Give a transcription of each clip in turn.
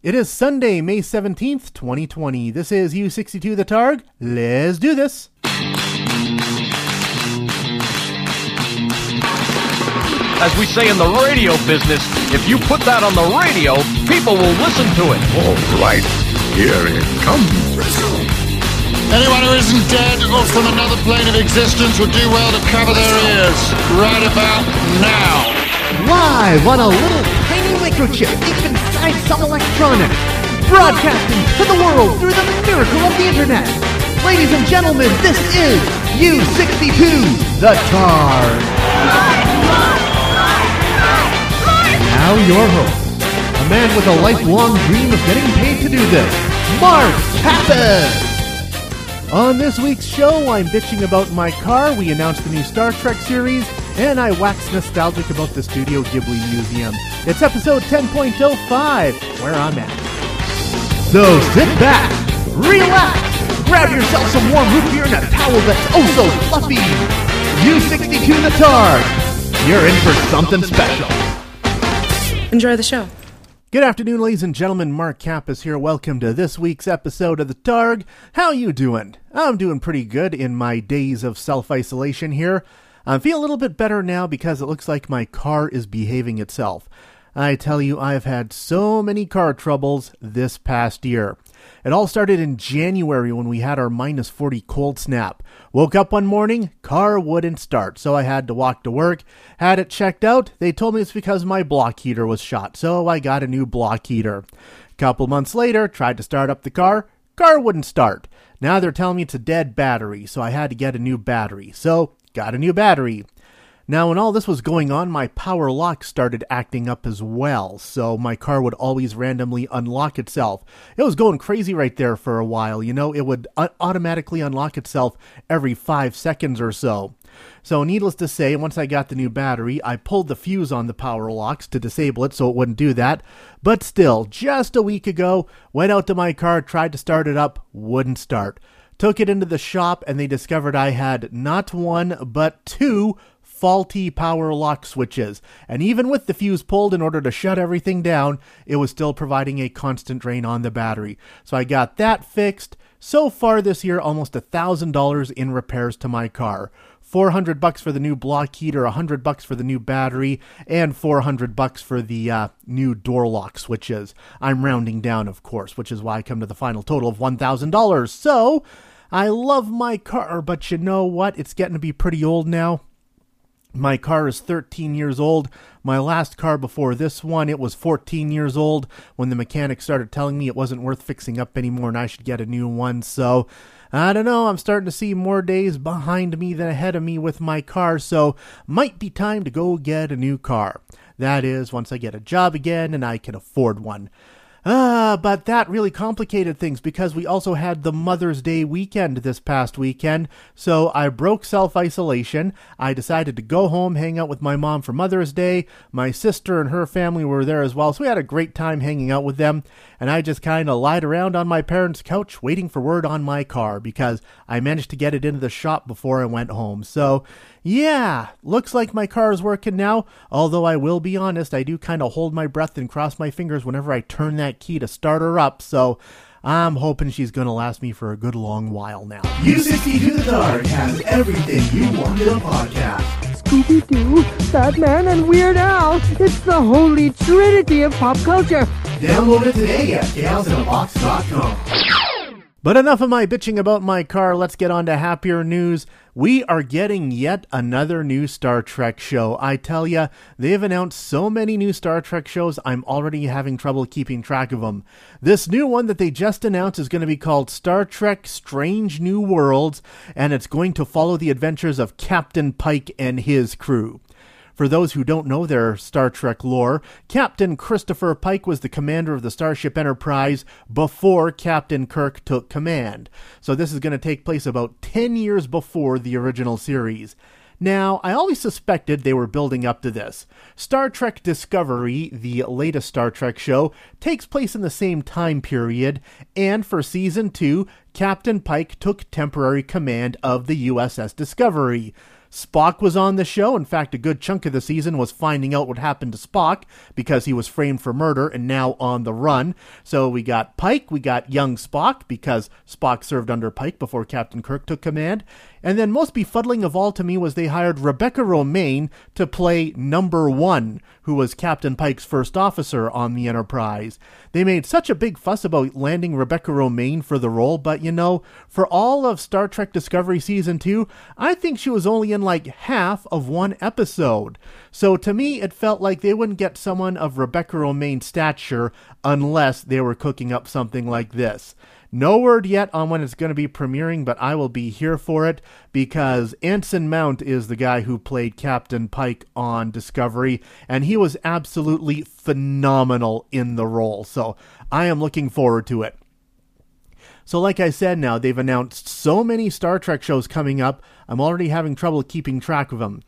It is Sunday, May 17th, 2020. This is U62 the Targ. Let's do this. As we say in the radio business, if you put that on the radio, people will listen to it. All right, here it comes. Anyone who isn't dead or from another plane of existence would do well to cover their ears right about now. Live on a little tiny microchip some electronics. Broadcasting to the world through the miracle of the internet. Ladies and gentlemen, this is U62, the TARG. Now your host, a man with a lifelong dream of getting paid to do this, Mark Kappas. On this week's show, I'm bitching about my car, we announced the new Star Trek series, and I wax nostalgic about the Studio Ghibli Museum. It's episode 10.05, where I'm at. So sit back, relax, grab yourself some warm root beer and a towel that's oh so fluffy. U62 the Targ. You're in for something special. Enjoy the show. Good afternoon, ladies and gentlemen. Mark Kappas here. Welcome to this week's episode of the Targ. How you doing? I'm doing pretty good in my days of self-isolation here. I feel a little bit better now because it looks like my car is behaving itself. I tell you, I've had so many car troubles this past year. It all started in January when we had our minus 40 cold snap. Woke up one morning, car wouldn't start, so I had to walk to work. Had it checked out, they told me it's because my block heater was shot, so I got a new block heater. Couple months later, tried to start up the car, car wouldn't start. Now they're telling me it's a dead battery, so I had to get a new battery. So, got a new battery. Now, when all this was going on, my power lock started acting up as well, so my car would always randomly unlock itself. It was going crazy right there for a while, you know, it would automatically unlock itself every five seconds or so. So, needless to say, once I got the new battery, I pulled the fuse on the power locks to disable it so it wouldn't do that. But still, just a week ago, went out to my car, tried to start it up, wouldn't start. Took it into the shop, and they discovered I had not one, but two faulty power lock switches. And even with the fuse pulled in order to shut everything down, it was still providing a constant drain on the battery. So I got that fixed. So far this year, almost a thousand dollars in repairs to my car. 400 bucks for the new block heater, 100 bucks for the new battery, and 400 bucks for the uh, new door lock switches. I'm rounding down, of course, which is why I come to the final total of $1,000. So, I love my car, but you know what? It's getting to be pretty old now. My car is 13 years old. My last car before this one, it was 14 years old when the mechanic started telling me it wasn't worth fixing up anymore and I should get a new one. So, I don't know, I'm starting to see more days behind me than ahead of me with my car, so might be time to go get a new car. That is, once I get a job again and I can afford one. Ah, but that really complicated things because we also had the Mother's Day weekend this past weekend. So I broke self isolation. I decided to go home, hang out with my mom for Mother's Day. My sister and her family were there as well. So we had a great time hanging out with them. And I just kind of lied around on my parents' couch waiting for word on my car because I managed to get it into the shop before I went home. So yeah, looks like my car is working now. Although I will be honest, I do kind of hold my breath and cross my fingers whenever I turn that key to start her up. So I'm hoping she's going to last me for a good long while now. U62 the Targ has everything you want in a podcast. Scooby Doo, Batman, and Weird Al. It's the holy trinity of pop culture. Download it today at chaosinabox.com. But enough of my bitching about my car. Let's get on to happier news. We are getting yet another new Star Trek show. I tell ya, they've announced so many new Star Trek shows, I'm already having trouble keeping track of them. This new one that they just announced is going to be called Star Trek Strange New Worlds, and it's going to follow the adventures of Captain Pike and his crew. For those who don't know their Star Trek lore, Captain Christopher Pike was the commander of the Starship Enterprise before Captain Kirk took command. So this is going to take place about 10 years before the original series. Now, I always suspected they were building up to this. Star Trek Discovery, the latest Star Trek show, takes place in the same time period, and for season 2, Captain Pike took temporary command of the USS Discovery. Spock was on the show. In fact, a good chunk of the season was finding out what happened to Spock because he was framed for murder and now on the run. So we got Pike, we got young Spock because Spock served under Pike before Captain Kirk took command. And then most befuddling of all to me was they hired Rebecca Romijn to play Number One, who was Captain Pike's first officer on the Enterprise. They made such a big fuss about landing Rebecca Romijn for the role, but you know, for all of Star Trek Discovery Season 2, I think she was only in like half of one episode. So to me, it felt like they wouldn't get someone of Rebecca Romijn's stature unless they were cooking up something like this. No word yet on when it's going to be premiering, but I will be here for it because Anson Mount is the guy who played Captain Pike on Discovery, and he was absolutely phenomenal in the role. So I am looking forward to it. So, like I said, now they've announced so many Star Trek shows coming up, I'm already having trouble keeping track of them.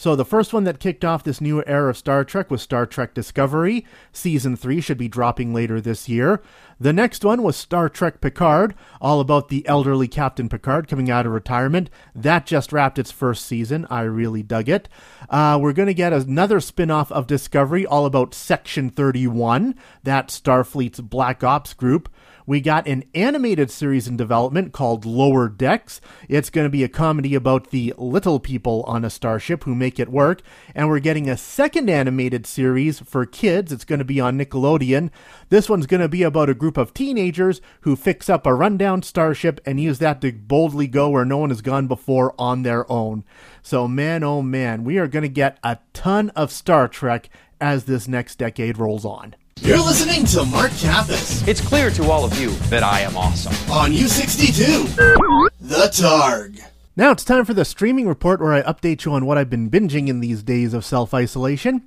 So the first one that kicked off this new era of Star Trek was Star Trek Discovery. Season 3 should be dropping later this year. The next one was Star Trek Picard, all about the elderly Captain Picard coming out of retirement. That just wrapped its first season. I really dug it. Uh, we're going to get another spin off of Discovery, all about Section 31, that Starfleet's Black Ops group. We got an animated series in development called Lower Decks. It's going to be a comedy about the little people on a starship who make it work. And we're getting a second animated series for kids. It's going to be on Nickelodeon. This one's going to be about a group of teenagers who fix up a rundown starship and use that to boldly go where no one has gone before on their own. So, man, oh man, we are going to get a ton of Star Trek as this next decade rolls on. You're listening to Mark Kappas It's clear to all of you that I am awesome. on U62, The Targ. Now it's time for the streaming report where I update you on what I've been binging in these days of self isolation.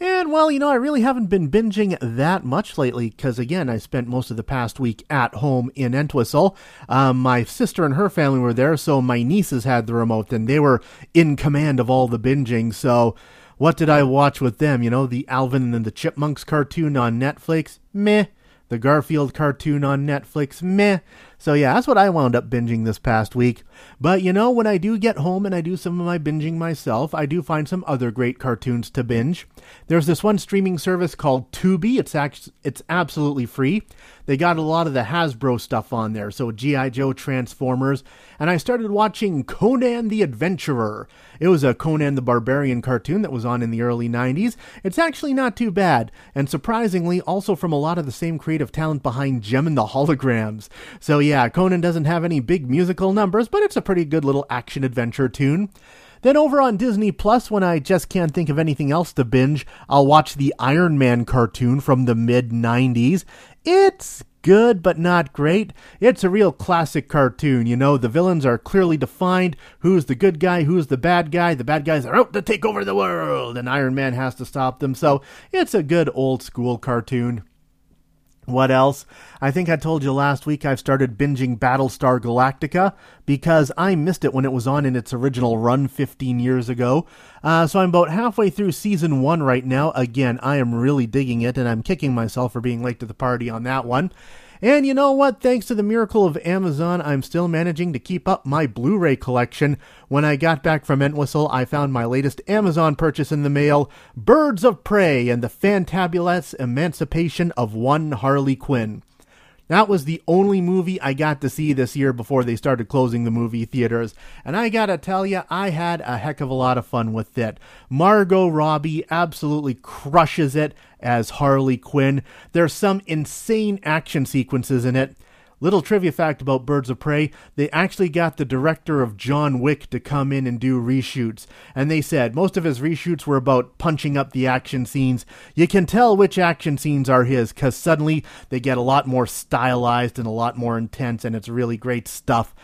And well, you know, I really haven't been binging that much lately because, again, I spent most of the past week at home in Entwistle. Um, my sister and her family were there, so my nieces had the remote and they were in command of all the binging. So, what did I watch with them? You know, the Alvin and the Chipmunks cartoon on Netflix? Meh. The Garfield cartoon on Netflix? Meh. So yeah, that's what I wound up binging this past week. But you know, when I do get home and I do some of my binging myself, I do find some other great cartoons to binge. There's this one streaming service called Tubi. It's act- it's absolutely free. They got a lot of the Hasbro stuff on there, so GI Joe, Transformers, and I started watching Conan the Adventurer. It was a Conan the Barbarian cartoon that was on in the early 90s. It's actually not too bad, and surprisingly, also from a lot of the same creative talent behind Jem and the Holograms. So yeah, Conan doesn't have any big musical numbers, but it's a pretty good little action adventure toon. Then over on Disney Plus, when I just can't think of anything else to binge, I'll watch the Iron Man cartoon from the mid 90s. It's good, but not great. It's a real classic cartoon. You know, the villains are clearly defined. Who's the good guy? Who's the bad guy? The bad guys are out to take over the world, and Iron Man has to stop them. So it's a good old school cartoon. What else? I think I told you last week I've started binging Battlestar Galactica because I missed it when it was on in its original run 15 years ago. Uh, so I'm about halfway through season one right now. Again, I am really digging it and I'm kicking myself for being late to the party on that one. And you know what? Thanks to the miracle of Amazon, I'm still managing to keep up my Blu ray collection. When I got back from Entwistle, I found my latest Amazon purchase in the mail Birds of Prey and the Fantabulous Emancipation of One Harley Quinn. That was the only movie I got to see this year before they started closing the movie theaters. And I gotta tell you, I had a heck of a lot of fun with it. Margot Robbie absolutely crushes it as Harley Quinn. There's some insane action sequences in it. Little trivia fact about Birds of Prey they actually got the director of John Wick to come in and do reshoots. And they said most of his reshoots were about punching up the action scenes. You can tell which action scenes are his because suddenly they get a lot more stylized and a lot more intense, and it's really great stuff.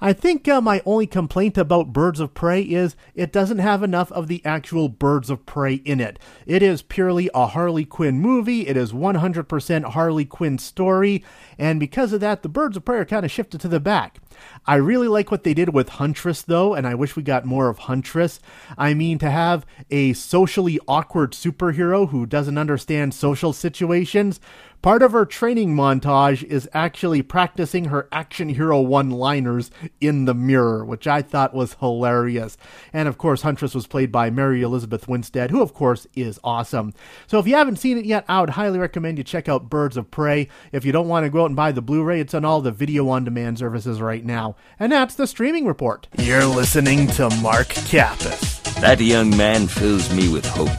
I think uh, my only complaint about Birds of Prey is it doesn't have enough of the actual Birds of Prey in it. It is purely a Harley Quinn movie, it is 100% Harley Quinn story, and because of that, the Birds of Prey are kind of shifted to the back. I really like what they did with Huntress, though, and I wish we got more of Huntress. I mean, to have a socially awkward superhero who doesn't understand social situations Part of her training montage is actually practicing her action hero one liners in the mirror, which I thought was hilarious. And of course, Huntress was played by Mary Elizabeth Winstead, who of course is awesome. So if you haven't seen it yet, I would highly recommend you check out Birds of Prey. If you don't want to go out and buy the Blu ray, it's on all the video on demand services right now. And that's the streaming report. You're listening to Mark Kappas. That young man fills me with hope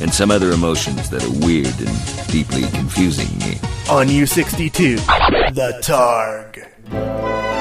and some other emotions that are weird and deeply confusing me. On U62, The Targ.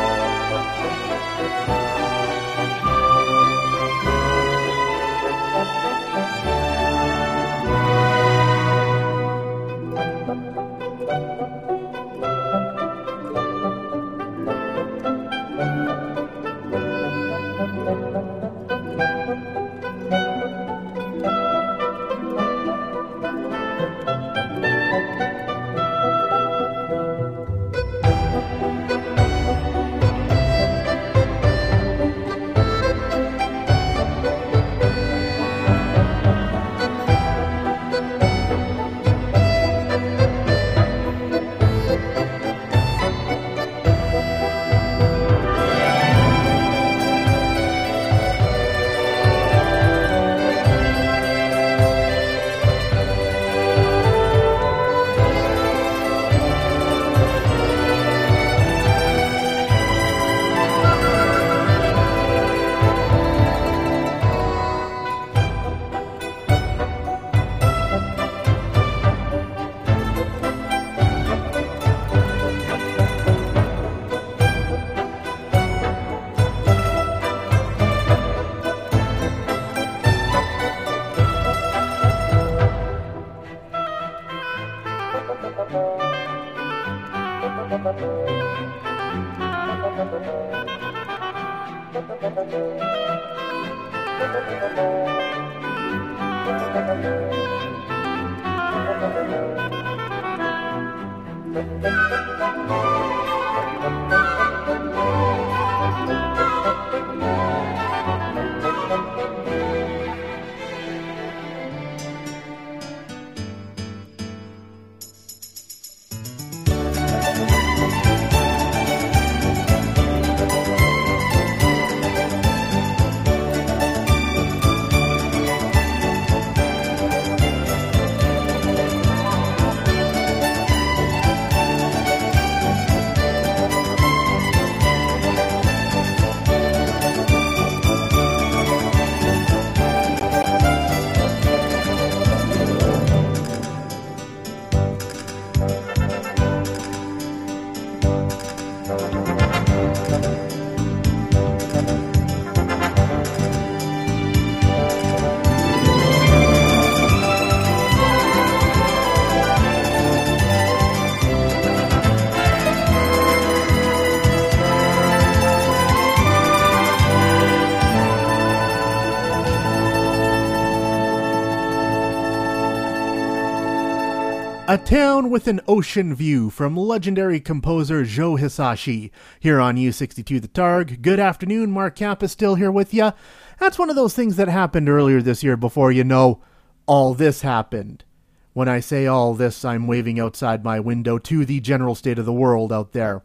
A town with an ocean view from legendary composer Joe Hisaishi here on U62 The Targ. Good afternoon, Mark Kappas still here with you. That's one of those things that happened earlier this year before you know all this happened. When I say all this, I'm waving outside my window to the general state of the world out there.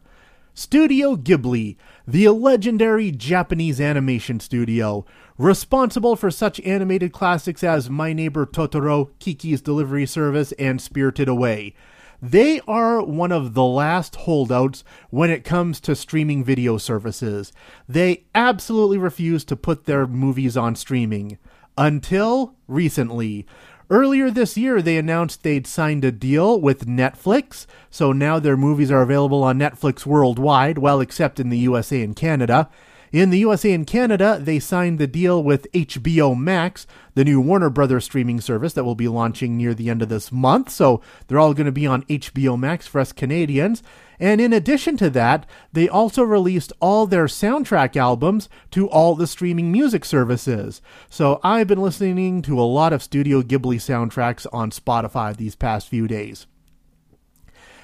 Studio Ghibli, the legendary Japanese animation studio, responsible for such animated classics as My Neighbor Totoro, Kiki's Delivery Service, and Spirited Away. They are one of the last holdouts when it comes to streaming video services. They absolutely refuse to put their movies on streaming. Until recently. Earlier this year, they announced they'd signed a deal with Netflix, so now their movies are available on Netflix worldwide, well, except in the USA and Canada. In the USA and Canada, they signed the deal with HBO Max, the new Warner Brothers streaming service that will be launching near the end of this month. So they're all going to be on HBO Max for us Canadians. And in addition to that, they also released all their soundtrack albums to all the streaming music services. So I've been listening to a lot of Studio Ghibli soundtracks on Spotify these past few days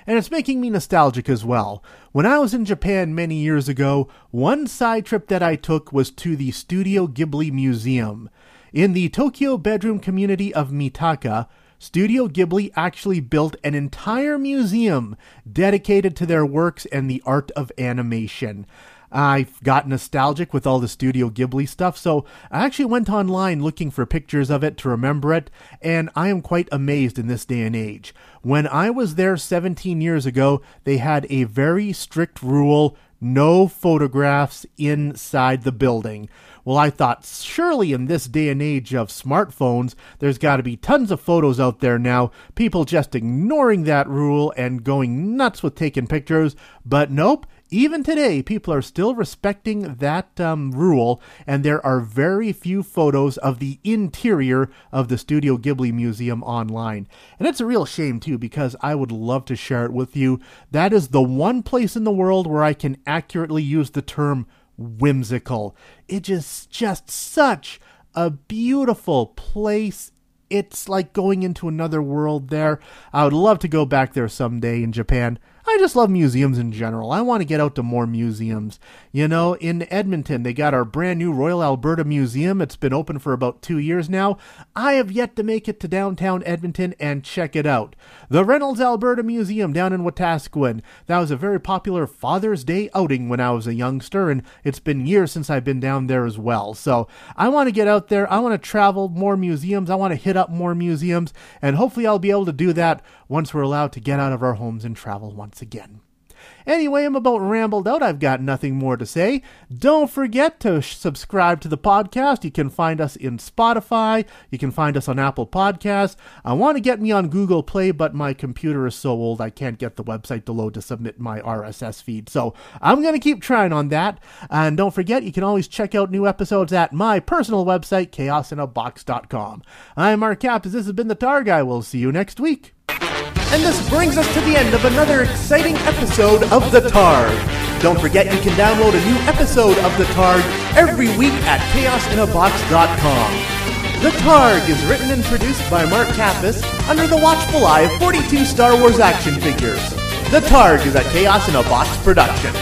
and it's making me nostalgic as well. When I was in Japan many years ago, one side trip that I took was to the Studio Ghibli Museum. In the Tokyo bedroom community of Mitaka, Studio Ghibli actually built an entire museum dedicated to their works and the art of animation. I've got nostalgic with all the Studio Ghibli stuff, so I actually went online looking for pictures of it to remember it, and I am quite amazed in this day and age. When I was there 17 years ago, they had a very strict rule no photographs inside the building. Well, I thought surely in this day and age of smartphones, there's got to be tons of photos out there now, people just ignoring that rule and going nuts with taking pictures, but nope even today, people are still respecting that um, rule, and there are very few photos of the interior of the Studio Ghibli Museum online. And it's a real shame, too, because I would love to share it with you. That is the one place in the world where I can accurately use the term whimsical. It is just such a beautiful place it's like going into another world there. I would love to go back there someday in Japan. I just love museums in general. I want to get out to more museums. You know, in Edmonton, they got our brand new Royal Alberta Museum. It's been open for about two years now. I have yet to make it to downtown Edmonton and check it out. The Reynolds Alberta Museum down in Wetaskiwin. That was a very popular Father's Day outing when I was a youngster, and it's been years since I've been down there as well. So I want to get out there. I want to travel more museums. I want to hit up more museums, and hopefully I'll be able to do that once we're allowed to get out of our homes and travel once again. Anyway, I'm about rambled out. I've got nothing more to say. Don't forget to subscribe to the podcast. You can find us in Spotify. You can find us on Apple Podcasts. I want to get me on Google Play, but my computer is so old I can't get the website to load to submit my RSS feed. So I'm going to keep trying on that. And don't forget, you can always check out new episodes at my personal website, chaosinabox.com. I'm Mark Kappas. This has been the Targ. We'll see you next week. And this brings us to the end of another exciting episode of The Targ. Don't forget you can download a new episode of The Targ every week at chaosinabox.com. The Targ is written and produced by Mark Kappas under the watchful eye of 42 Star Wars action figures. The Targ is a Chaos in a Box production.